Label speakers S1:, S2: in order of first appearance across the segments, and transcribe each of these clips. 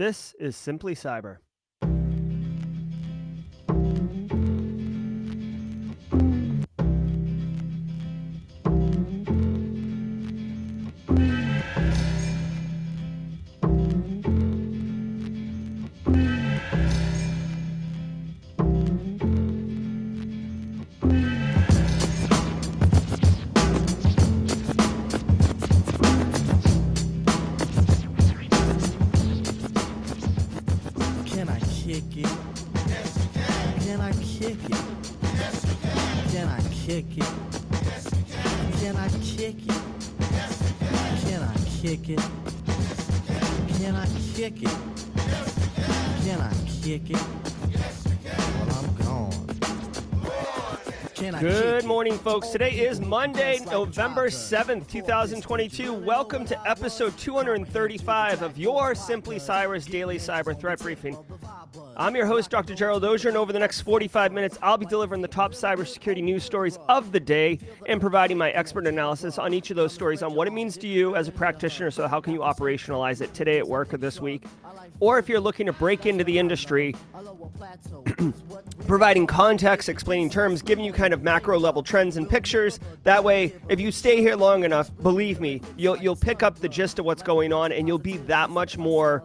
S1: This is Simply Cyber. Folks. Today is Monday, November 7th, 2022. Welcome to episode 235 of your Simply Cyber's Daily Cyber Threat Briefing. I'm your host, Dr. Gerald Auger, and over the next 45 minutes, I'll be delivering the top cybersecurity news stories of the day and providing my expert analysis on each of those stories on what it means to you as a practitioner. So, how can you operationalize it today at work or this week? Or if you're looking to break into the industry, providing context, explaining terms, giving you kind of macro level trends and pictures. That way, if you stay here long enough, believe me, you'll you'll pick up the gist of what's going on, and you'll be that much more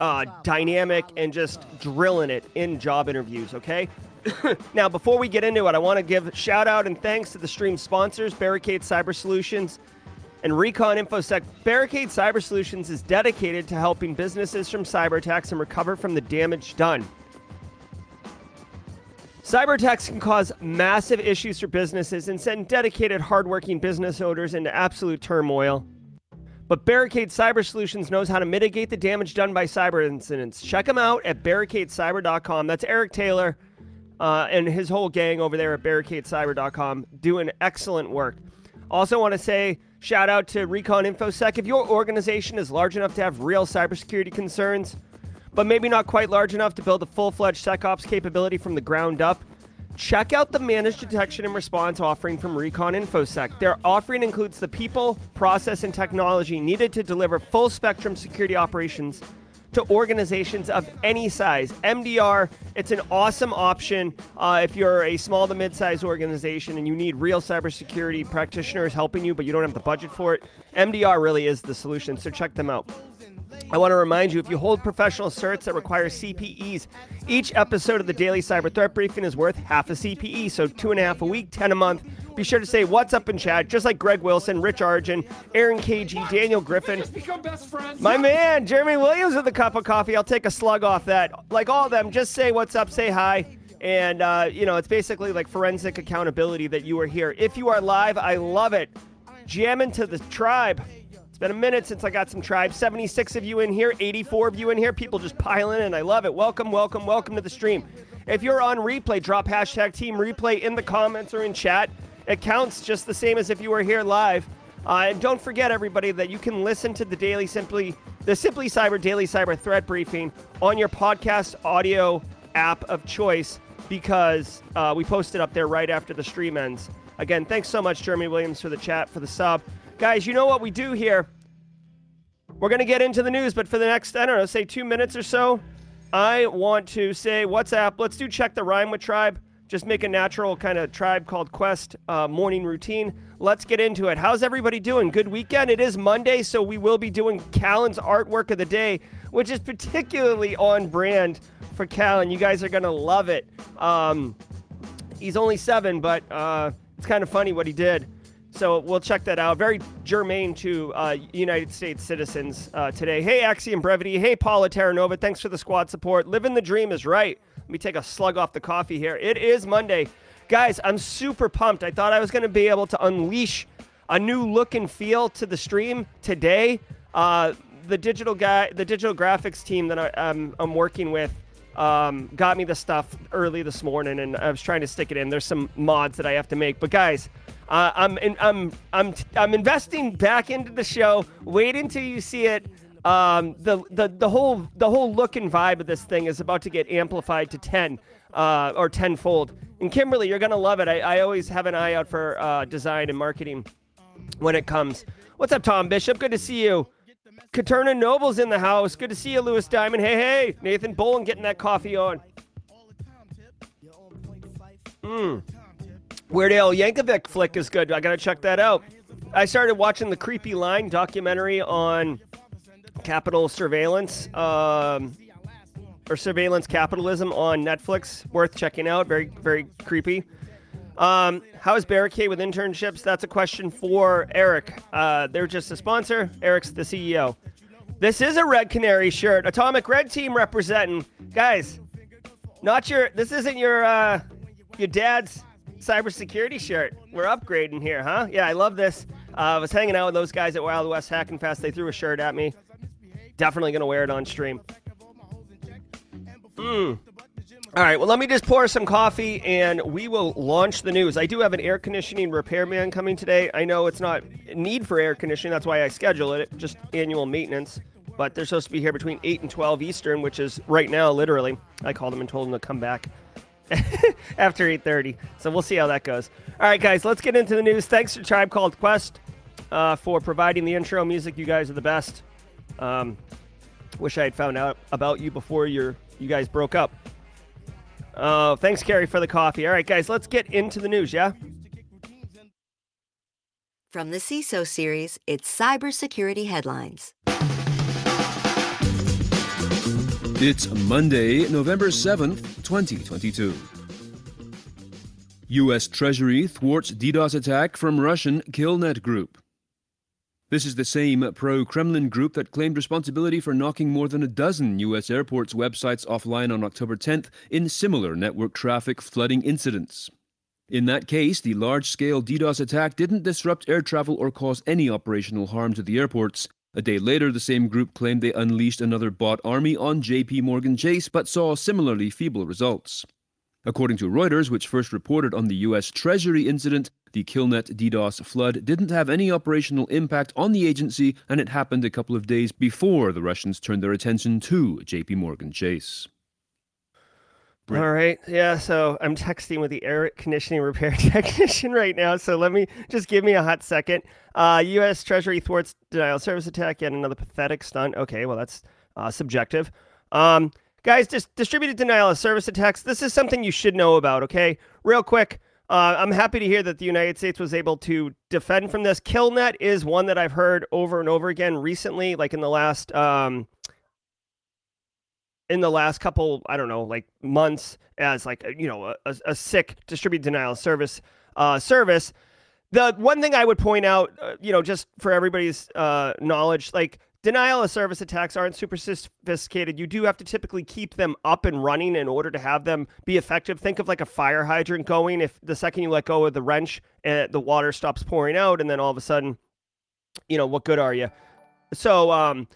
S1: uh, dynamic and just drilling it in job interviews. Okay. now, before we get into it, I want to give shout out and thanks to the stream sponsors, Barricade Cyber Solutions and Recon InfoSec. Barricade Cyber Solutions is dedicated to helping businesses from cyber attacks and recover from the damage done. Cyber attacks can cause massive issues for businesses and send dedicated, hardworking business owners into absolute turmoil. But Barricade Cyber Solutions knows how to mitigate the damage done by cyber incidents. Check them out at barricadecyber.com. That's Eric Taylor uh, and his whole gang over there at barricadecyber.com doing excellent work. Also, want to say shout out to Recon InfoSec. If your organization is large enough to have real cybersecurity concerns, but maybe not quite large enough to build a full fledged SecOps capability from the ground up, check out the managed detection and response offering from Recon InfoSec. Their offering includes the people, process, and technology needed to deliver full spectrum security operations to organizations of any size. MDR, it's an awesome option uh, if you're a small to mid sized organization and you need real cybersecurity practitioners helping you, but you don't have the budget for it. MDR really is the solution, so check them out. I want to remind you if you hold professional certs that require CPEs, each episode of the Daily Cyber Threat Briefing is worth half a CPE, so two and a half a week, 10 a month. Be sure to say what's up in chat, just like Greg Wilson, Rich Argin, Aaron KG, Daniel Griffin.
S2: become best friends.
S1: My man, Jeremy Williams with a cup of coffee. I'll take a slug off that. Like all of them, just say what's up, say hi. And, uh, you know, it's basically like forensic accountability that you are here. If you are live, I love it. Jam into the tribe. It's been a minute since I got some tribes. 76 of you in here, 84 of you in here. People just piling in. I love it. Welcome, welcome, welcome to the stream. If you're on replay, drop hashtag team replay in the comments or in chat. It counts just the same as if you were here live. Uh, and don't forget, everybody, that you can listen to the daily Simply the Simply Cyber Daily Cyber Threat Briefing on your podcast audio app of choice because uh, we post it up there right after the stream ends. Again, thanks so much, Jeremy Williams, for the chat, for the sub. Guys, you know what we do here. We're going to get into the news, but for the next, I don't know, say two minutes or so, I want to say what's up. Let's do check the rhyme with tribe. Just make a natural kind of tribe called Quest uh, morning routine. Let's get into it. How's everybody doing? Good weekend. It is Monday, so we will be doing Callan's artwork of the day, which is particularly on brand for Callan. You guys are going to love it. Um, he's only seven, but uh, it's kind of funny what he did. So we'll check that out. Very germane to uh, United States citizens uh, today. Hey, Axiom Brevity. Hey, Paula Terranova. Thanks for the squad support. Living the dream is right. Let me take a slug off the coffee here. It is Monday. Guys, I'm super pumped. I thought I was going to be able to unleash a new look and feel to the stream today. Uh, the digital guy, the digital graphics team that I, um, I'm working with, um, got me the stuff early this morning, and I was trying to stick it in. There's some mods that I have to make, but guys, uh, I'm in, I'm I'm I'm investing back into the show. Wait until you see it. Um, the the the whole the whole look and vibe of this thing is about to get amplified to ten uh, or tenfold. And Kimberly, you're gonna love it. I, I always have an eye out for uh, design and marketing when it comes. What's up, Tom Bishop? Good to see you. Katerna Noble's in the house. Good to see you, Lewis Diamond. Hey, hey. Nathan Bolin getting that coffee on. Mm. Weird Al Yankovic flick is good. I got to check that out. I started watching the Creepy Line documentary on capital surveillance um, or surveillance capitalism on Netflix. Worth checking out. Very, very creepy. Um, how is Barricade with internships? That's a question for Eric. Uh, they're just a sponsor. Eric's the CEO. This is a Red Canary shirt. Atomic Red Team representing. Guys, not your. This isn't your uh, your dad's cybersecurity shirt. We're upgrading here, huh? Yeah, I love this. Uh, I was hanging out with those guys at Wild West Hacking Fest. They threw a shirt at me. Definitely gonna wear it on stream. Mm. All right, well, let me just pour some coffee and we will launch the news. I do have an air conditioning repairman coming today. I know it's not need for air conditioning, that's why I schedule it, just annual maintenance. But they're supposed to be here between 8 and 12 Eastern, which is right now, literally. I called them and told them to come back after 8.30. So we'll see how that goes. All right, guys, let's get into the news. Thanks to Tribe Called Quest uh, for providing the intro music. You guys are the best. Um, wish I had found out about you before you you guys broke up. Oh, thanks, Carrie, for the coffee. All right, guys, let's get into the news, yeah?
S2: From the CISO series, it's Cybersecurity Headlines.
S3: It's Monday, November 7th, 2022. U.S. Treasury thwarts DDoS attack from Russian Killnet Group. This is the same pro Kremlin group that claimed responsibility for knocking more than a dozen U.S. airports' websites offline on October 10th in similar network traffic flooding incidents. In that case, the large scale DDoS attack didn't disrupt air travel or cause any operational harm to the airports. A day later, the same group claimed they unleashed another bot army on JP Morgan Chase but saw similarly feeble results. According to Reuters, which first reported on the U.S. Treasury incident, the Killnet DDoS flood didn't have any operational impact on the agency, and it happened a couple of days before the Russians turned their attention to JP Morgan Chase.
S1: All right. Yeah. So I'm texting with the air conditioning repair technician right now. So let me just give me a hot second. Uh, U.S. Treasury thwarts denial service attack. Yet another pathetic stunt. Okay. Well, that's uh, subjective. Um, Guys, dis- distributed denial of service attacks. This is something you should know about, okay? Real quick, uh, I'm happy to hear that the United States was able to defend from this. Killnet is one that I've heard over and over again recently, like in the last um, in the last couple, I don't know, like months, as like you know a, a sick distributed denial of service uh, service. The one thing I would point out, uh, you know, just for everybody's uh, knowledge, like Denial of service attacks aren't super sophisticated. You do have to typically keep them up and running in order to have them be effective. Think of like a fire hydrant going. If the second you let go of the wrench, uh, the water stops pouring out, and then all of a sudden, you know, what good are you? So, um,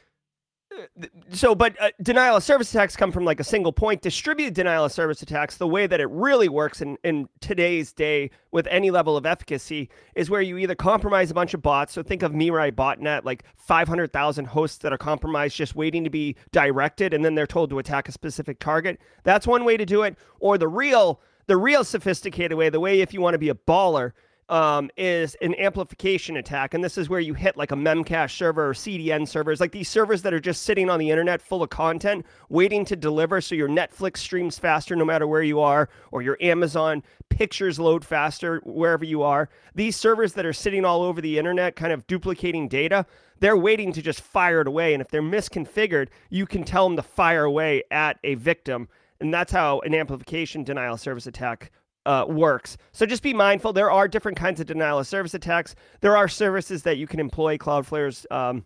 S1: so but uh, denial of service attacks come from like a single point. Distributed denial of service attacks the way that it really works in, in today's day with any level of efficacy is where you either compromise a bunch of bots. So think of mirai botnet like 500000 hosts that are compromised just waiting to be directed and then they're told to attack a specific target. That's one way to do it. Or the real the real sophisticated way the way if you want to be a baller um, is an amplification attack. And this is where you hit like a Memcache server or CDN servers, like these servers that are just sitting on the internet full of content, waiting to deliver so your Netflix streams faster no matter where you are, or your Amazon pictures load faster wherever you are. These servers that are sitting all over the internet, kind of duplicating data, they're waiting to just fire it away. And if they're misconfigured, you can tell them to fire away at a victim. And that's how an amplification denial service attack uh, works. So just be mindful. There are different kinds of denial of service attacks. There are services that you can employ. Cloudflare's um,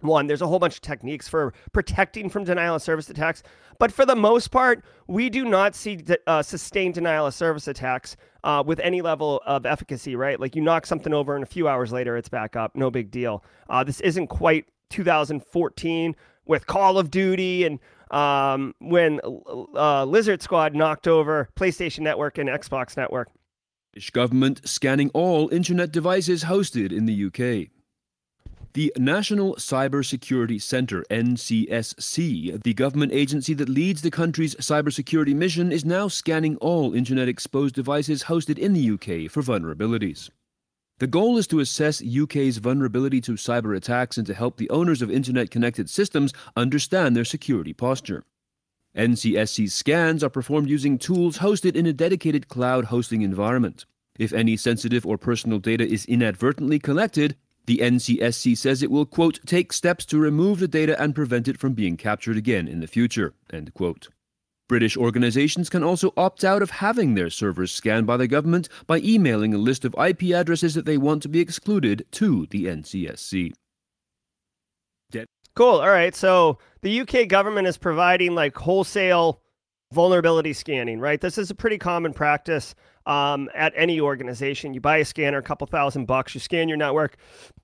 S1: one. There's a whole bunch of techniques for protecting from denial of service attacks. But for the most part, we do not see de- uh, sustained denial of service attacks uh, with any level of efficacy, right? Like you knock something over and a few hours later it's back up. No big deal. Uh, this isn't quite 2014 with Call of Duty and um, when uh, Lizard Squad knocked over PlayStation Network and Xbox Network.
S3: British government scanning all internet devices hosted in the UK. The National Cybersecurity Centre, NCSC, the government agency that leads the country's cybersecurity mission, is now scanning all internet exposed devices hosted in the UK for vulnerabilities. The goal is to assess UK's vulnerability to cyber attacks and to help the owners of internet connected systems understand their security posture. NCSC scans are performed using tools hosted in a dedicated cloud hosting environment. If any sensitive or personal data is inadvertently collected, the NCSC says it will, quote, take steps to remove the data and prevent it from being captured again in the future, end quote. British organizations can also opt out of having their servers scanned by the government by emailing a list of IP addresses that they want to be excluded to the NCSC.
S1: Cool. All right. So the UK government is providing like wholesale vulnerability scanning, right? This is a pretty common practice um, at any organization. You buy a scanner, a couple thousand bucks, you scan your network,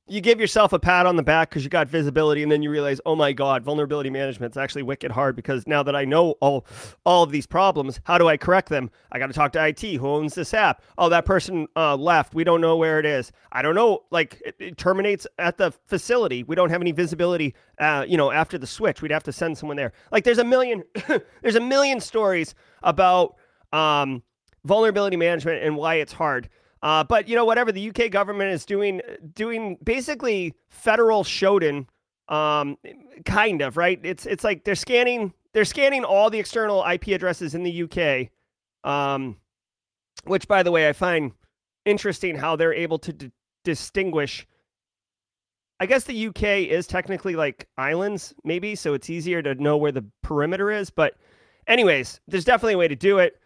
S1: you give yourself a pat on the back because you got visibility, and then you realize, oh my god, vulnerability management is actually wicked hard because now that I know all all of these problems, how do I correct them? I got to talk to IT. Who owns this app? Oh, that person uh, left. We don't know where it is. I don't know. Like it, it terminates at the facility. We don't have any visibility. Uh, you know, after the switch, we'd have to send someone there. Like there's a million, there's a million stories about um, vulnerability management and why it's hard. Uh, but you know, whatever the UK government is doing, doing basically federal Shodan, um, kind of right. It's it's like they're scanning they're scanning all the external IP addresses in the UK, um, which by the way I find interesting how they're able to d- distinguish. I guess the UK is technically like islands, maybe, so it's easier to know where the perimeter is. But, anyways, there's definitely a way to do it.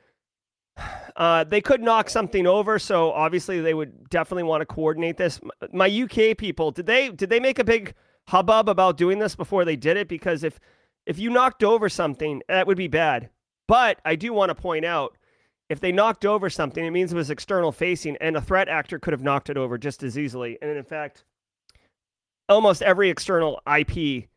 S1: Uh, they could knock something over, so obviously they would definitely want to coordinate this. My UK people, did they did they make a big hubbub about doing this before they did it? Because if if you knocked over something, that would be bad. But I do want to point out, if they knocked over something, it means it was external facing, and a threat actor could have knocked it over just as easily. And in fact, almost every external IP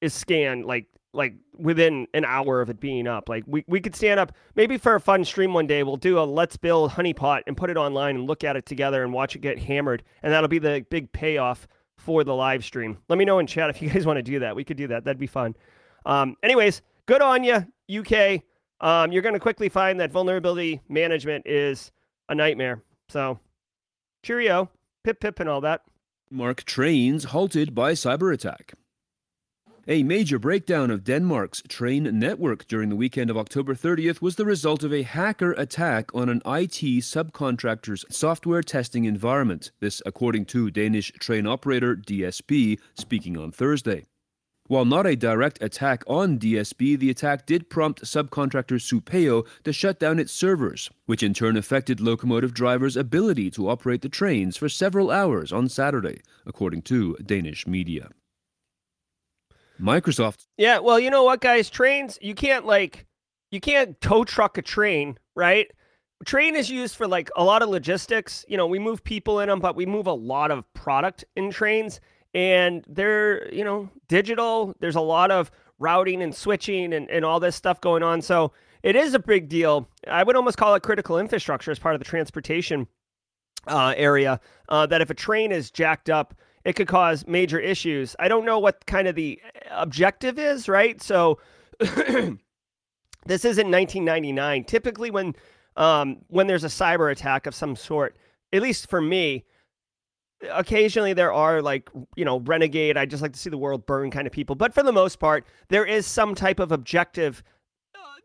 S1: is scanned like like within an hour of it being up. Like we, we could stand up maybe for a fun stream one day. We'll do a let's build honeypot and put it online and look at it together and watch it get hammered. And that'll be the big payoff for the live stream. Let me know in chat if you guys want to do that. We could do that. That'd be fun. Um, anyways, good on you, UK. Um, you're going to quickly find that vulnerability management is a nightmare. So cheerio, pip pip and all that.
S3: Mark trains halted by cyber attack. A major breakdown of Denmark's train network during the weekend of October 30th was the result of a hacker attack on an IT subcontractor's software testing environment. This, according to Danish train operator DSB, speaking on Thursday. While not a direct attack on DSB, the attack did prompt subcontractor Supeo to shut down its servers, which in turn affected locomotive drivers' ability to operate the trains for several hours on Saturday, according to Danish media. Microsoft.
S1: Yeah, well, you know what, guys? Trains, you can't like, you can't tow truck a train, right? Train is used for like a lot of logistics. You know, we move people in them, but we move a lot of product in trains, and they're, you know, digital. There's a lot of routing and switching and, and all this stuff going on. So it is a big deal. I would almost call it critical infrastructure as part of the transportation uh, area. Uh, that if a train is jacked up, it could cause major issues. I don't know what kind of the objective is, right? So this isn't 1999. Typically, when um, when there's a cyber attack of some sort, at least for me, occasionally there are like you know renegade. I just like to see the world burn kind of people, but for the most part, there is some type of objective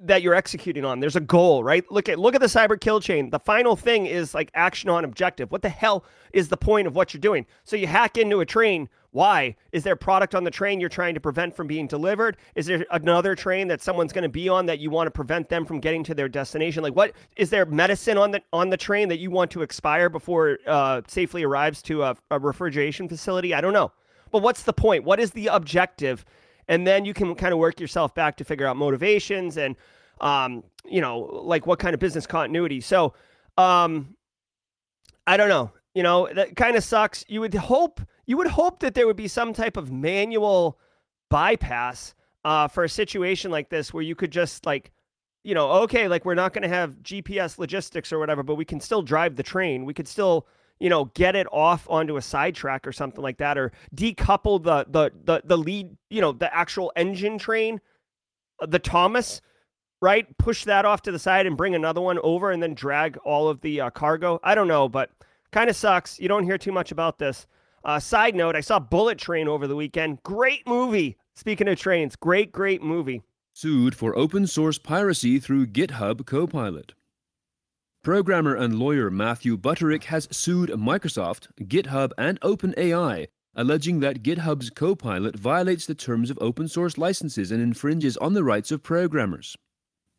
S1: that you're executing on. There's a goal, right? Look at look at the cyber kill chain. The final thing is like action on objective. What the hell is the point of what you're doing? So you hack into a train. Why? Is there product on the train you're trying to prevent from being delivered? Is there another train that someone's going to be on that you want to prevent them from getting to their destination? Like what is there medicine on the on the train that you want to expire before uh, safely arrives to a, a refrigeration facility? I don't know. But what's the point? What is the objective? And then you can kind of work yourself back to figure out motivations and um, you know like what kind of business continuity. So um, i don't know you know that kind of sucks. You would hope you would hope that there would be some type of manual bypass uh, for a situation like this where you could just like you know okay like we're not going to have gps logistics or whatever but we can still drive the train. We could still you know, get it off onto a sidetrack or something like that, or decouple the the the the lead, you know, the actual engine train, uh, the Thomas, right? Push that off to the side and bring another one over, and then drag all of the uh, cargo. I don't know, but Kind of sucks. You don't hear too much about this. Uh, side note: I saw Bullet Train over the weekend. Great movie. Speaking of trains, great, great movie.
S3: Sued for open source piracy through GitHub Copilot. Programmer and lawyer Matthew Butterick has sued Microsoft, GitHub, and OpenAI, alleging that GitHub's Copilot violates the terms of open source licenses and infringes on the rights of programmers.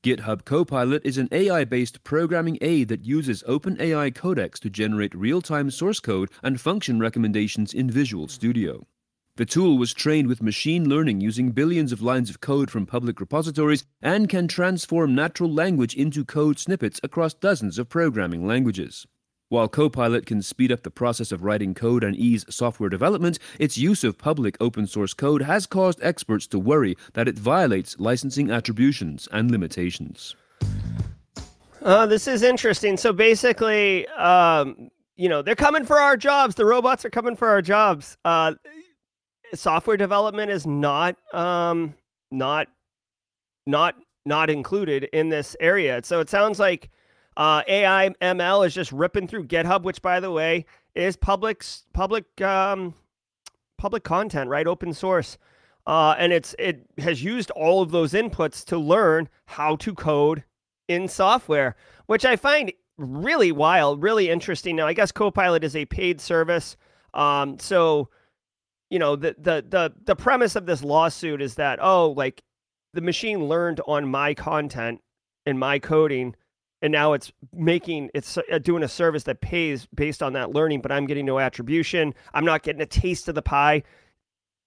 S3: GitHub Copilot is an AI based programming aid that uses OpenAI Codex to generate real time source code and function recommendations in Visual Studio. The tool was trained with machine learning using billions of lines of code from public repositories and can transform natural language into code snippets across dozens of programming languages. While Copilot can speed up the process of writing code and ease software development, its use of public open source code has caused experts to worry that it violates licensing attributions and limitations.
S1: Uh, this is interesting. So basically, um, you know, they're coming for our jobs. The robots are coming for our jobs. Uh, software development is not, um, not, not, not included in this area. So it sounds like uh, AI ML is just ripping through GitHub, which, by the way, is public public um, public content, right? Open source, uh, and it's it has used all of those inputs to learn how to code in software, which I find really wild, really interesting. Now, I guess Copilot is a paid service, um, so you know the the the the premise of this lawsuit is that oh, like the machine learned on my content and my coding and now it's making it's uh, doing a service that pays based on that learning but i'm getting no attribution. I'm not getting a taste of the pie.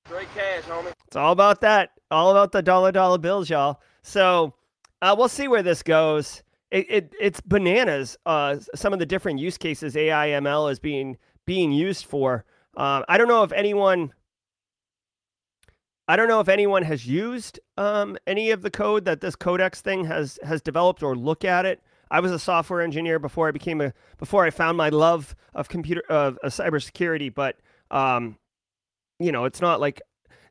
S4: Great cash, homie.
S1: it's all about that all about the dollar dollar bills y'all. So uh, we'll see where this goes. It, it it's bananas uh, some of the different use cases ai ml is being being used for uh, i don't know if anyone I don't know if anyone has used um, any of the code that this Codex thing has has developed or look at it. I was a software engineer before I became a before I found my love of computer of uh, cybersecurity. But um, you know, it's not like,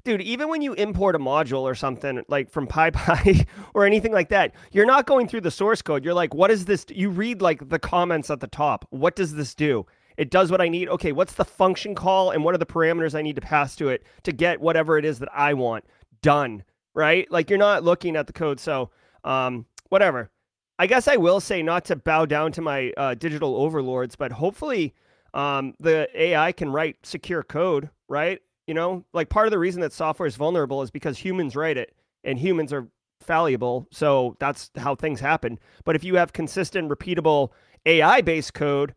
S1: dude. Even when you import a module or something like from PyPy or anything like that, you're not going through the source code. You're like, what is this? You read like the comments at the top. What does this do? It does what I need. Okay, what's the function call and what are the parameters I need to pass to it to get whatever it is that I want done? Right? Like you're not looking at the code. So, um, whatever. I guess I will say not to bow down to my uh, digital overlords, but hopefully um, the AI can write secure code, right? You know, like part of the reason that software is vulnerable is because humans write it and humans are fallible. So that's how things happen. But if you have consistent, repeatable AI based code,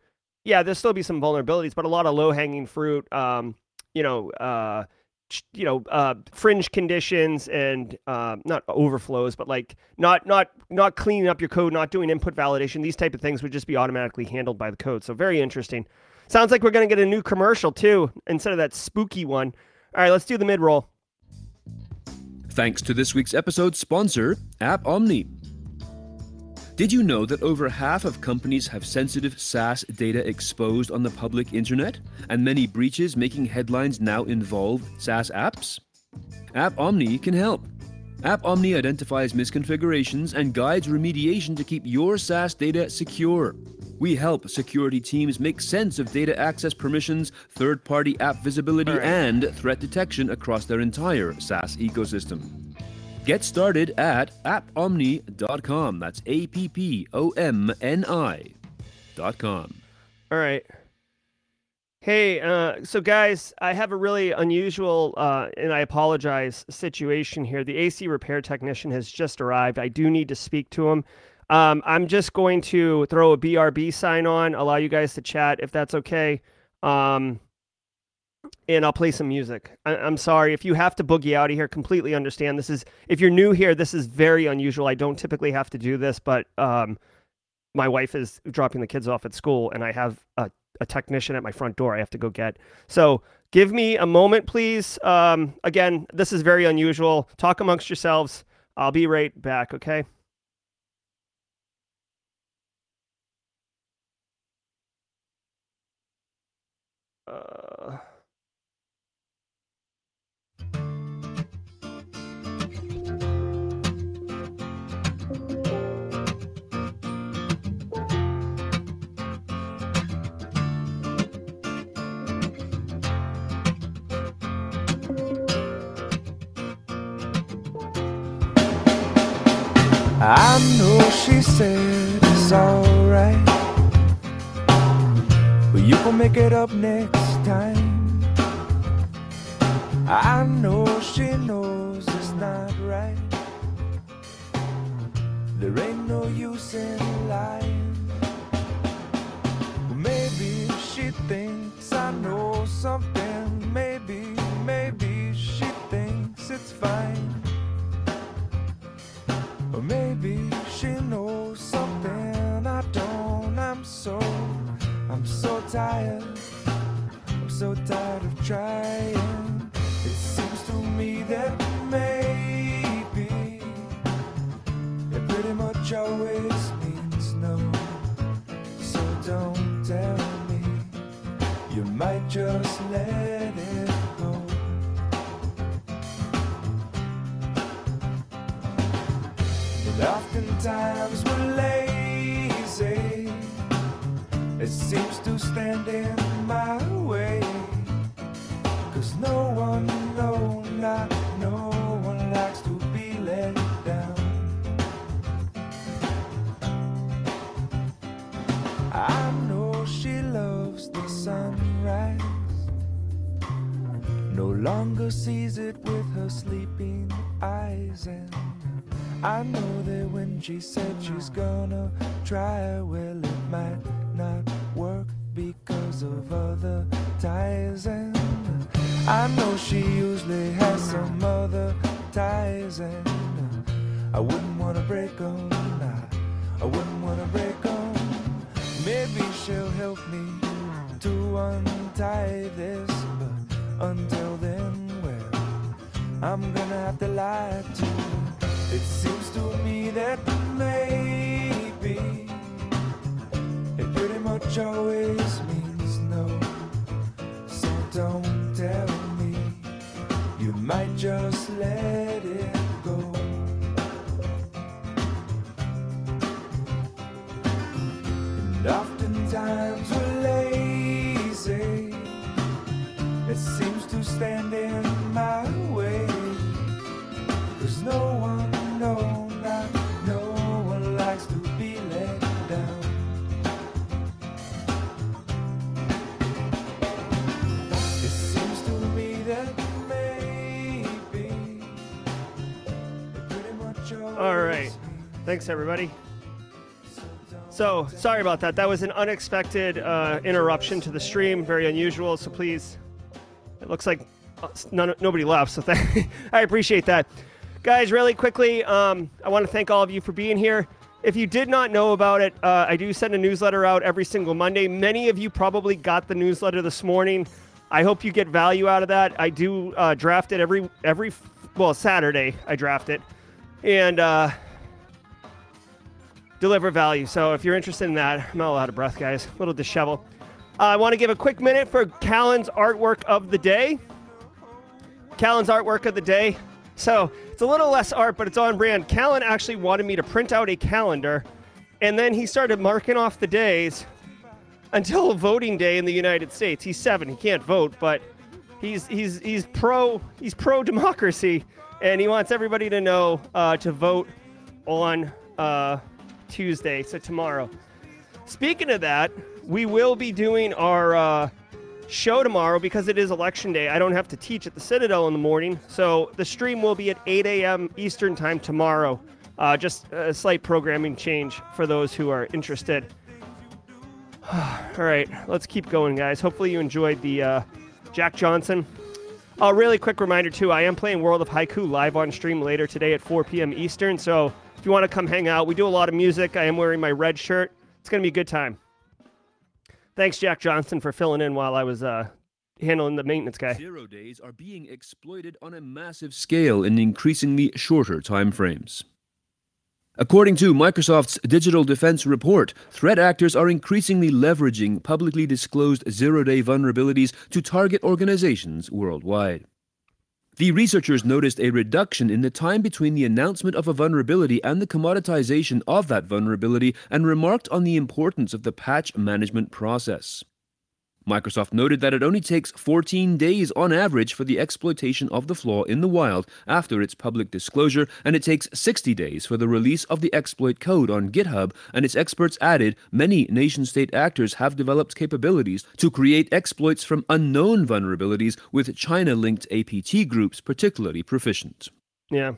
S1: yeah, there'll still be some vulnerabilities, but a lot of low hanging fruit, um, you know, uh, you know uh, fringe conditions and uh, not overflows but like not not not cleaning up your code not doing input validation. These type of things would just be automatically handled by the code. So very interesting. Sounds like we're to get a new commercial too instead of that spooky one. All right let's do the mid roll
S3: Thanks to this week's episode sponsor, AppOmni. Did you know that over half of companies have sensitive SaaS data exposed on the public internet, and many breaches making headlines now involve SaaS apps? AppOmni can help. AppOmni identifies misconfigurations and guides remediation to keep your SaaS data secure. We help security teams make sense of data access permissions, third party app visibility,
S1: right.
S3: and threat detection across their entire SaaS ecosystem. Get started at appomni.com. That's A P P O M N I.com.
S1: all right. Hey uh, so guys i have a really unusual uh, and i apologize situation here. The ac repair technician has just arrived. I do need to speak to him. Um, i'm just going to throw a brb sign on allow you guys to chat if that's okay. Um, and I'll play some music. I- I'm sorry if you have to boogie out of here. Completely understand. This is if you're new here, this is very unusual. I don't typically have to do this, but um, my wife is dropping the kids off at school, and I have a, a technician at my front door. I have to go get. So give me a moment, please. Um, again, this is very unusual. Talk amongst yourselves. I'll be right back. Okay. Uh...
S5: I know she said it's alright. But you can make it up next time. I know she knows it's not right. There ain't no use in lying. Maybe she thinks I know something. Maybe, maybe she thinks it's fine. Maybe she knows something I don't. I'm so, I'm so tired. I'm so tired of trying. It seems to me that maybe it pretty much always means no. So don't tell me. You might just oftentimes we're lazy. It seems to stand in my way. Cause no one, no, not no one likes to be let down. I know she loves the sunrise. No longer sees it with her sleeping eyes. And I know when she said she's gonna try, well, it might not work because of other ties. And I know she usually has some other ties. And I wouldn't wanna break them. I, I wouldn't wanna break them. Maybe she'll help me to untie this, but until then, well, I'm gonna have to lie to. It seems to me that maybe it pretty much always means no. So don't tell me you might just let
S1: Thanks, everybody. So, sorry about that. That was an unexpected uh, interruption to the stream. Very unusual. So, please, it looks like uh, none, nobody left. So, I appreciate that. Guys, really quickly, um, I want to thank all of you for being here. If you did not know about it, uh, I do send a newsletter out every single Monday. Many of you probably got the newsletter this morning. I hope you get value out of that. I do uh, draft it every every well Saturday. I draft it, and uh, deliver value. So if you're interested in that, I'm all out of breath, guys. A little disheveled. Uh, I want to give a quick minute for Callan's artwork of the day. Callan's artwork of the day. So it's a little less art, but it's on brand. Callan actually wanted me to print out a calendar, and then he started marking off the days until voting day in the United States. He's seven; he can't vote, but he's he's he's pro he's pro democracy, and he wants everybody to know uh, to vote on uh, Tuesday, so tomorrow. Speaking of that, we will be doing our uh, show tomorrow because it is election day. I don't have to teach at the Citadel in the morning, so the stream will be at 8 a.m. Eastern time tomorrow. Uh, just a slight programming change for those who are interested. All right, let's keep going, guys. Hopefully, you enjoyed the uh, Jack Johnson. A really quick reminder, too I am playing World of Haiku live on stream later today at 4 p.m. Eastern. So you want to come hang out, we do a lot of music. I am wearing my red shirt. It's going to be a good time. Thanks, Jack Johnson, for filling in while I was uh, handling the maintenance guy.
S3: Zero days are being exploited on a massive scale in increasingly shorter time frames. According to Microsoft's Digital Defense Report, threat actors are increasingly leveraging publicly disclosed zero day vulnerabilities to target organizations worldwide. The researchers noticed a reduction in the time between the announcement of a vulnerability and the commoditization of that vulnerability and remarked on the importance of the patch management process. Microsoft noted that it only takes 14 days on average for the exploitation of the flaw in the wild after its public disclosure, and it takes 60 days for the release of the exploit code on GitHub. And its experts added many nation state actors have developed capabilities to create exploits from unknown vulnerabilities, with China linked APT groups particularly proficient.
S1: Yeah.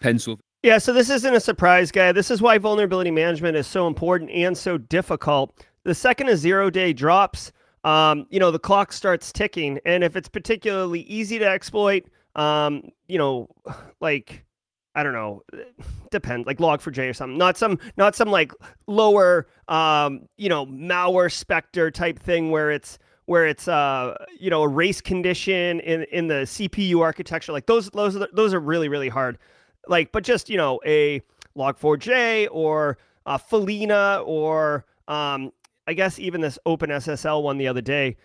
S3: Pencil.
S1: Yeah, so this isn't a surprise, guy. This is why vulnerability management is so important and so difficult. The second a zero day drops, um, you know, the clock starts ticking. And if it's particularly easy to exploit, um, you know, like I don't know, depend like log4j or something. Not some not some like lower um, you know, malware Spectre type thing where it's where it's uh you know a race condition in in the CPU architecture. Like those those are, those are really really hard. Like but just, you know, a log4j or a Follina or um I guess even this OpenSSL one the other day,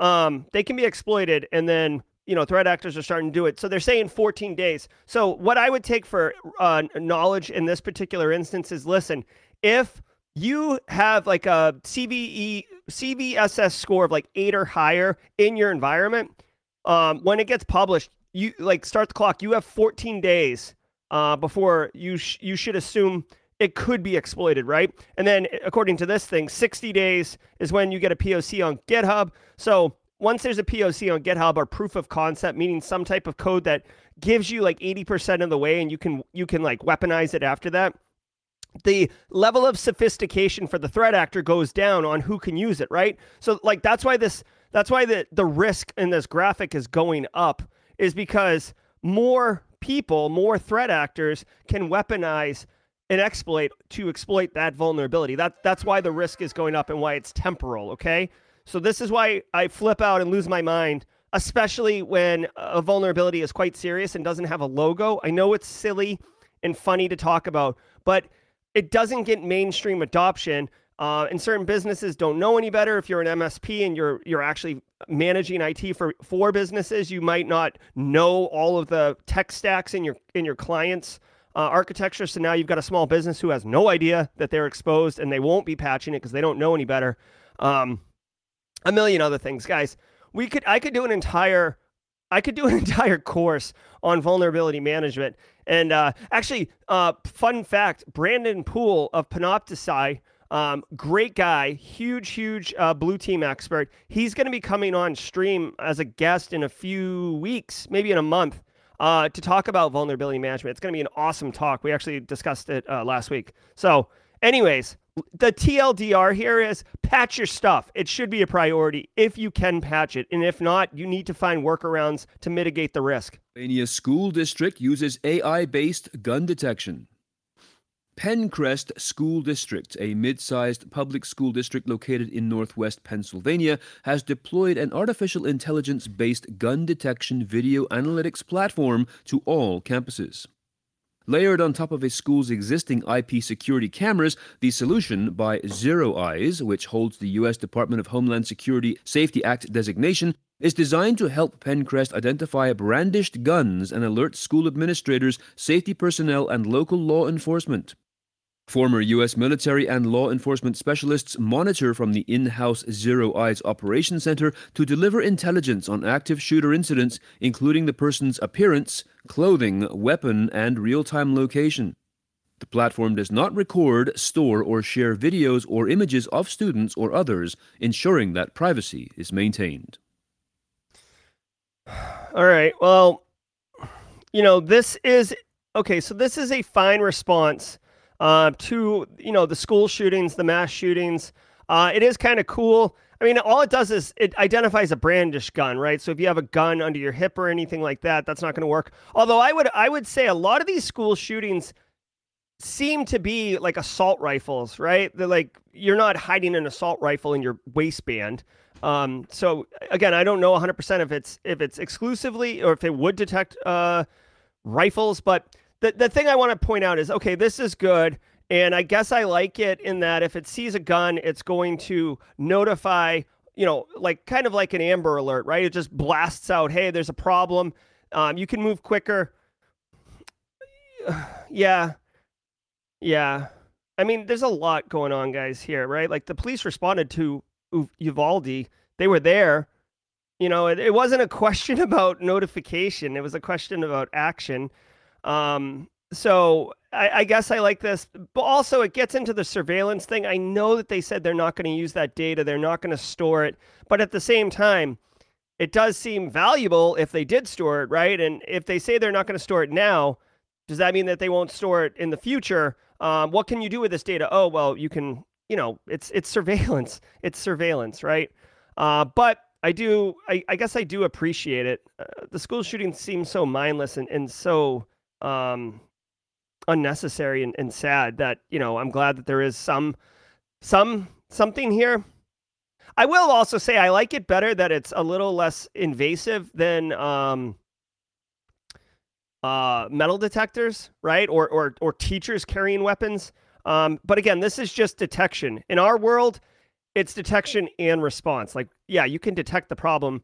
S1: um, they can be exploited, and then you know threat actors are starting to do it. So they're saying 14 days. So what I would take for uh, knowledge in this particular instance is, listen, if you have like a CVE CVSS score of like eight or higher in your environment, um, when it gets published, you like start the clock. You have 14 days uh, before you sh- you should assume it could be exploited, right? And then according to this thing, 60 days is when you get a POC on GitHub. So once there's a POC on GitHub or proof of concept, meaning some type of code that gives you like 80% of the way and you can you can like weaponize it after that, the level of sophistication for the threat actor goes down on who can use it, right? So like that's why this that's why the the risk in this graphic is going up is because more people, more threat actors can weaponize an exploit to exploit that vulnerability. That that's why the risk is going up and why it's temporal, okay? So this is why I flip out and lose my mind, especially when a vulnerability is quite serious and doesn't have a logo. I know it's silly and funny to talk about, but it doesn't get mainstream adoption. Uh, and certain businesses don't know any better. If you're an MSP and you're you're actually managing IT for for businesses, you might not know all of the tech stacks in your in your clients' uh, architecture. So now you've got a small business who has no idea that they're exposed and they won't be patching it because they don't know any better. Um, a million other things, guys. We could I could do an entire I could do an entire course on vulnerability management. And uh, actually, uh, fun fact: Brandon Poole of Panopticai. Um, great guy, huge, huge uh, blue team expert. He's going to be coming on stream as a guest in a few weeks, maybe in a month uh, to talk about vulnerability management. It's going to be an awesome talk. We actually discussed it uh, last week. So, anyways, the TLDR here is patch your stuff. It should be a priority if you can patch it. And if not, you need to find workarounds to mitigate the risk.
S3: Pennsylvania School District uses AI based gun detection. Penncrest School District, a mid sized public school district located in northwest Pennsylvania, has deployed an artificial intelligence based gun detection video analytics platform to all campuses. Layered on top of a school's existing IP security cameras, the solution by ZeroEyes, which holds the U.S. Department of Homeland Security Safety Act designation, is designed to help Penncrest identify brandished guns and alert school administrators, safety personnel, and local law enforcement. Former U.S. military and law enforcement specialists monitor from the in house ZeroEyes Operations Center to deliver intelligence on active shooter incidents, including the person's appearance, clothing, weapon, and real time location. The platform does not record, store, or share videos or images of students or others, ensuring that privacy is maintained.
S1: All right. Well, you know, this is okay. So, this is a fine response uh, to you know the school shootings, the mass shootings. Uh, it is kind of cool. I mean, all it does is it identifies a brandish gun, right? So if you have a gun under your hip or anything like that, that's not going to work. Although I would I would say a lot of these school shootings seem to be like assault rifles, right? They're like you're not hiding an assault rifle in your waistband. Um, so again, I don't know 100% if it's if it's exclusively or if it would detect uh, rifles, but the, the thing I want to point out is okay, this is good. And I guess I like it in that if it sees a gun, it's going to notify, you know, like kind of like an Amber Alert, right? It just blasts out, hey, there's a problem. Um, you can move quicker. yeah. Yeah. I mean, there's a lot going on, guys, here, right? Like the police responded to U- Uvalde. They were there. You know, it, it wasn't a question about notification. It was a question about action. Um, so I, I guess I like this, but also it gets into the surveillance thing. I know that they said they're not going to use that data. They're not going to store it, but at the same time, it does seem valuable if they did store it, right? And if they say they're not going to store it now, does that mean that they won't store it in the future? Um, what can you do with this data? Oh, well, you can, you know, it's it's surveillance. It's surveillance, right? Uh, but I do, I, I guess I do appreciate it. Uh, the school shooting seems so mindless and, and so um, unnecessary and, and sad that, you know, I'm glad that there is some, some, something here. I will also say I like it better that it's a little less invasive than um, uh, metal detectors, right? Or, or, or teachers carrying weapons. Um, but again, this is just detection. In our world, it's detection and response. Like, yeah, you can detect the problem,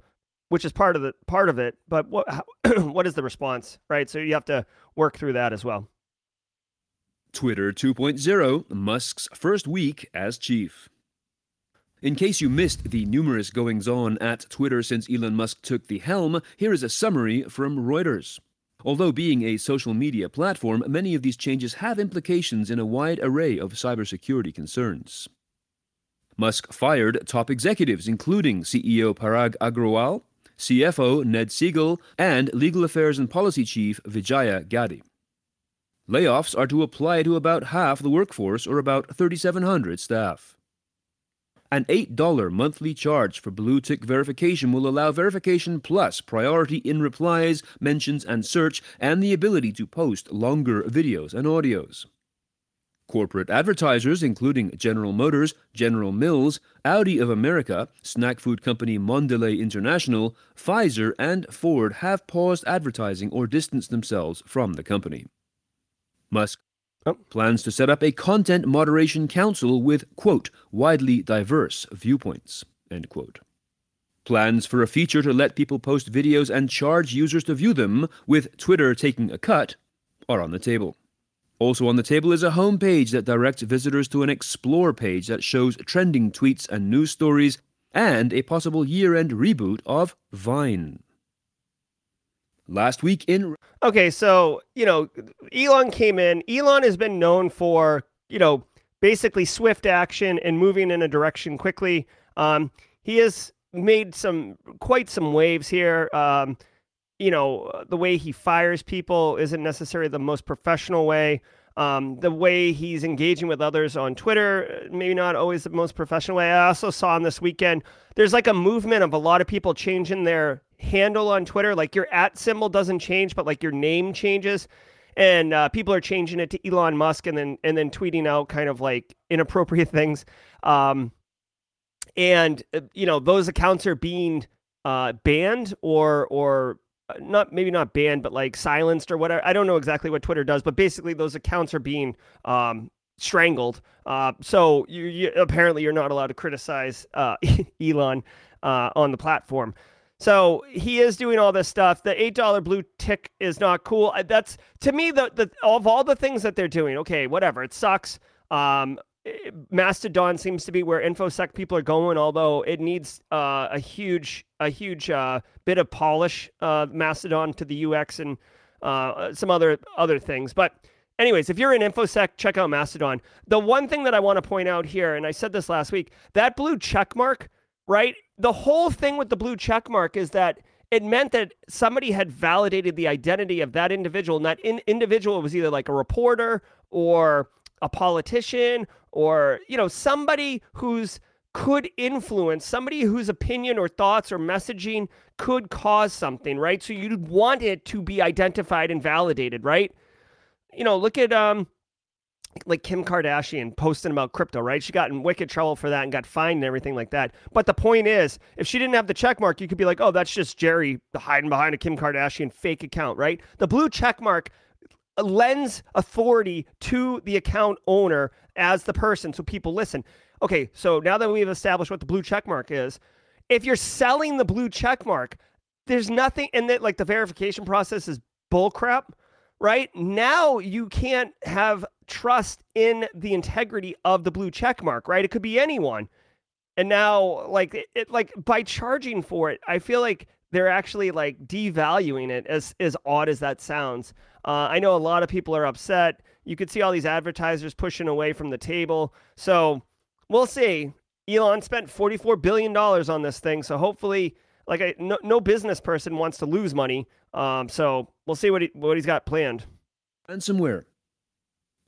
S1: which is part of the part of it, but what how, what is the response, right? So you have to work through that as well.
S3: Twitter 2.0, Musk's first week as chief. In case you missed the numerous goings on at Twitter since Elon Musk took the helm, here is a summary from Reuters. Although being a social media platform, many of these changes have implications in a wide array of cybersecurity concerns. Musk fired top executives, including CEO Parag Agrawal, CFO Ned Segal, and Legal Affairs and Policy Chief Vijaya Gadde. Layoffs are to apply to about half the workforce, or about 3,700 staff. An $8 monthly charge for blue tick verification will allow Verification Plus priority in replies, mentions, and search, and the ability to post longer videos and audios. Corporate advertisers, including General Motors, General Mills, Audi of America, snack food company Mondelez International, Pfizer, and Ford have paused advertising or distanced themselves from the company. Musk
S1: Oh.
S3: plans to set up a content moderation council with, quote, widely diverse viewpoints, end quote. Plans for a feature to let people post videos and charge users to view them, with Twitter taking a cut, are on the table. Also on the table is a homepage that directs visitors to an explore page that shows trending tweets and news stories, and a possible year end reboot of Vine. Last week in
S1: Okay, so you know, Elon came in. Elon has been known for you know basically swift action and moving in a direction quickly. Um, he has made some quite some waves here. Um, you know, the way he fires people isn't necessarily the most professional way. Um, the way he's engaging with others on Twitter, maybe not always the most professional way. I also saw him this weekend. There's like a movement of a lot of people changing their handle on Twitter. Like your at symbol doesn't change, but like your name changes. And uh, people are changing it to Elon Musk and then and then tweeting out kind of like inappropriate things. Um, and uh, you know those accounts are being uh, banned or or uh, not maybe not banned, but like silenced or whatever. I don't know exactly what Twitter does, but basically those accounts are being um, strangled. Uh, so you, you apparently you're not allowed to criticize uh, Elon uh, on the platform. So he is doing all this stuff. The eight dollar blue tick is not cool. That's to me the the of all the things that they're doing. Okay, whatever. It sucks. Um, Mastodon seems to be where infosec people are going, although it needs uh, a huge a huge uh, bit of polish. Uh, Mastodon to the UX and uh, some other other things, but. Anyways, if you're in InfoSec, check out Mastodon. The one thing that I want to point out here, and I said this last week, that blue check mark, right? The whole thing with the blue check mark is that it meant that somebody had validated the identity of that individual, and that in- individual was either like a reporter or a politician or you know somebody who's could influence somebody whose opinion or thoughts or messaging could cause something, right? So you'd want it to be identified and validated, right? You know, look at um like Kim Kardashian posting about crypto, right? She got in wicked trouble for that and got fined and everything like that. But the point is, if she didn't have the check mark, you could be like, oh, that's just Jerry hiding behind a Kim Kardashian fake account, right? The blue check mark Uh, lends authority to the account owner as the person so people listen. Okay, so now that we've established what the blue check mark is, if you're selling the blue check mark, there's nothing in that like the verification process is bullcrap, right? Now you can't have trust in the integrity of the blue check mark, right? It could be anyone. and now like it, it like by charging for it, I feel like they're actually like devaluing it. As as odd as that sounds, uh, I know a lot of people are upset. You could see all these advertisers pushing away from the table. So we'll see. Elon spent $44 billion on this thing. So hopefully, like, I, no, no business person wants to lose money. Um, so we'll see what, he, what he's got planned.
S3: Ransomware.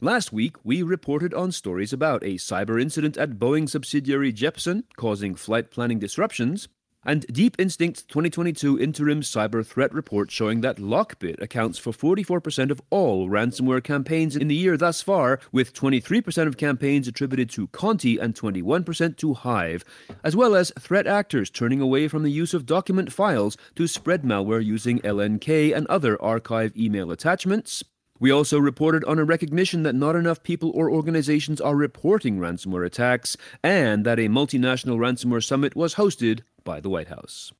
S3: Last week, we reported on stories about a cyber incident at Boeing subsidiary Jeppesen causing flight planning disruptions, and Deep Instinct's 2022 interim cyber threat report showing that Lockbit accounts for 44% of all ransomware campaigns in the year thus far, with 23% of campaigns attributed to Conti and 21% to Hive, as well as threat actors turning away from the use of document files to spread malware using LNK and other archive email attachments. We also reported on a recognition that not enough people or organizations are reporting ransomware attacks, and that a multinational ransomware summit was hosted by the White House.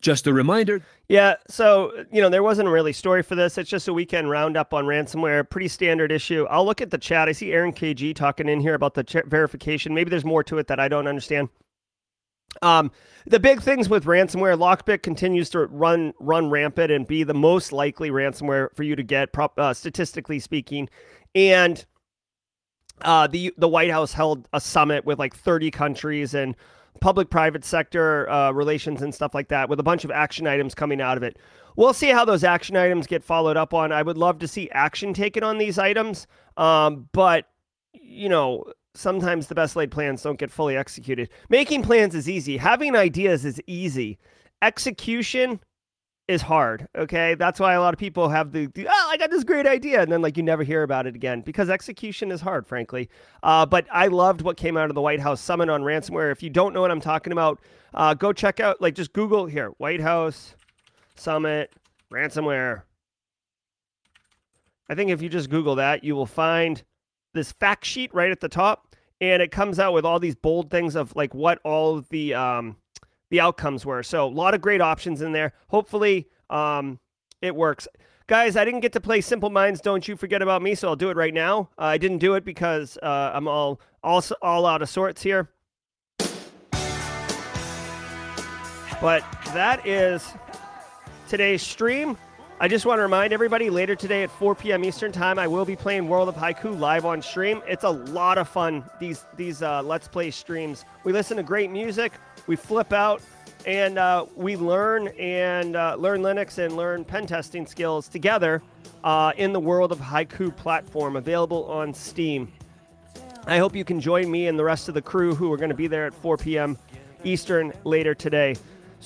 S3: Just a reminder.
S1: Yeah, so you know there wasn't really story for this. It's just a weekend roundup on ransomware, pretty standard issue. I'll look at the chat. I see Aaron KG talking in here about the verification. Maybe there's more to it that I don't understand. Um, the big things with ransomware, Lockbit continues to run run rampant and be the most likely ransomware for you to get, uh, statistically speaking. And uh, the the White House held a summit with like 30 countries and public-private sector uh, relations and stuff like that, with a bunch of action items coming out of it. We'll see how those action items get followed up on. I would love to see action taken on these items, um, but you know sometimes the best laid plans don't get fully executed. Making plans is easy. Having ideas is easy. Execution is hard. Okay. That's why a lot of people have the, the, oh, I got this great idea. And then like you never hear about it again because execution is hard, frankly. Uh, but I loved what came out of the White House Summit on ransomware. If you don't know what I'm talking about, uh, go check out, like just Google here, White House Summit ransomware. I think if you just Google that, you will find this fact sheet right at the top, and it comes out with all these bold things of like what all the um, the outcomes were. So a lot of great options in there. Hopefully, um, it works. Guys, I didn't get to play Simple Minds. Don't you forget about me. So I'll do it right now. Uh, I didn't do it because uh, I'm all all all out of sorts here. But that is today's stream. I just want to remind everybody later today at 4 p.m. Eastern Time, I will be playing World of Haiku live on stream. It's a lot of fun, these, these uh, Let's Play streams. We listen to great music, we flip out, and uh, we learn and uh, learn Linux and learn pen testing skills together uh, in the World of Haiku platform available on Steam. I hope you can join me and the rest of the crew who are going to be there at 4 p.m. Eastern later today.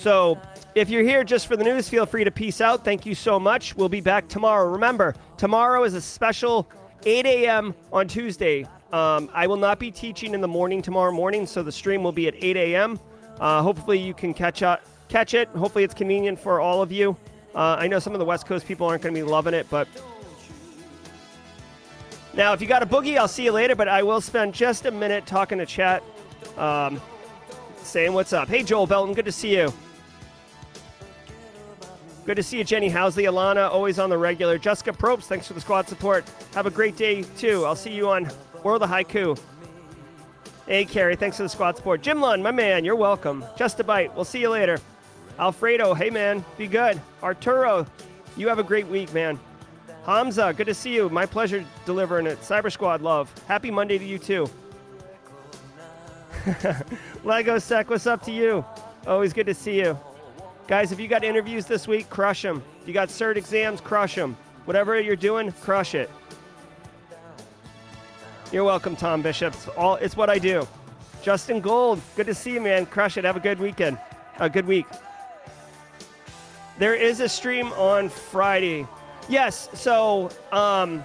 S1: So if you're here just for the news, feel free to peace out. Thank you so much. We'll be back tomorrow. Remember, tomorrow is a special 8 a.m. on Tuesday. Um, I will not be teaching in the morning tomorrow morning, so the stream will be at 8 a.m. Uh, hopefully, you can catch up, catch it. Hopefully, it's convenient for all of you. Uh, I know some of the West Coast people aren't going to be loving it, but now if you got a boogie, I'll see you later. But I will spend just a minute talking to chat. Um, saying what's up. Hey, Joel Belton, good to see you. Good to see you, Jenny Housley, Alana, always on the regular. Jessica Probst, thanks for the squad support. Have a great day, too. I'll see you on World of Haiku. Hey, Carrie, thanks for the squad support. Jim Lund, my man, you're welcome. Just a bite. We'll see you later. Alfredo, hey, man, be good. Arturo, you have a great week, man. Hamza, good to see you. My pleasure delivering it. Cyber Squad love. Happy Monday to you, too. Lego Sec, what's up to you? Always good to see you. Guys, if you got interviews this week, crush them. If you got cert exams, crush them. Whatever you're doing, crush it. You're welcome, Tom Bishop. It's, all, it's what I do. Justin Gold, good to see you, man. Crush it. Have a good weekend. A good week. There is a stream on Friday. Yes, so um,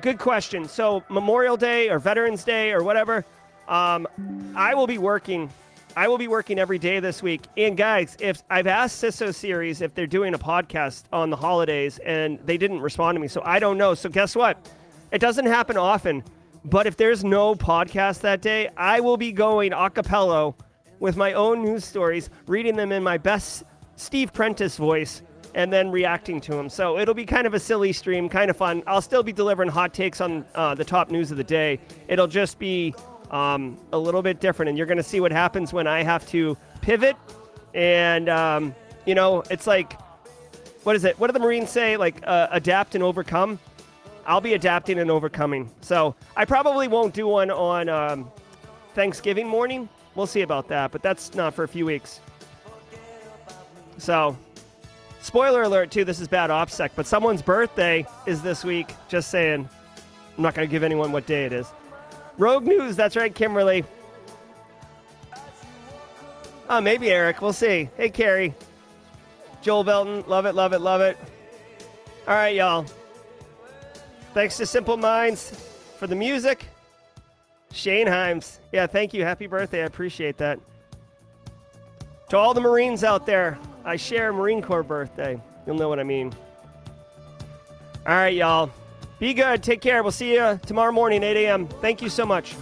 S1: good question. So Memorial Day or Veterans Day or whatever, um, I will be working. I will be working every day this week. And guys, if I've asked CISO series if they're doing a podcast on the holidays, and they didn't respond to me, so I don't know. So guess what? It doesn't happen often, but if there's no podcast that day, I will be going a cappella with my own news stories, reading them in my best Steve Prentice voice, and then reacting to them. So it'll be kind of a silly stream, kind of fun. I'll still be delivering hot takes on uh, the top news of the day. It'll just be um, a little bit different, and you're going to see what happens when I have to pivot. And um, you know, it's like, what is it? What do the Marines say? Like uh, adapt and overcome. I'll be adapting and overcoming. So I probably won't do one on um, Thanksgiving morning. We'll see about that, but that's not for a few weeks. So, spoiler alert, too, this is bad OPSEC, but someone's birthday is this week. Just saying. I'm not going to give anyone what day it is. Rogue News, that's right, Kimberly. Oh, maybe Eric. We'll see. Hey, Carrie. Joel Belton, love it, love it, love it. All right, y'all. Thanks to Simple Minds for the music. Shane Himes. Yeah, thank you. Happy birthday. I appreciate that. To all the Marines out there, I share Marine Corps birthday. You'll know what I mean. All right, y'all. Be good. Take care. We'll see you tomorrow morning, 8 a.m. Thank you so much.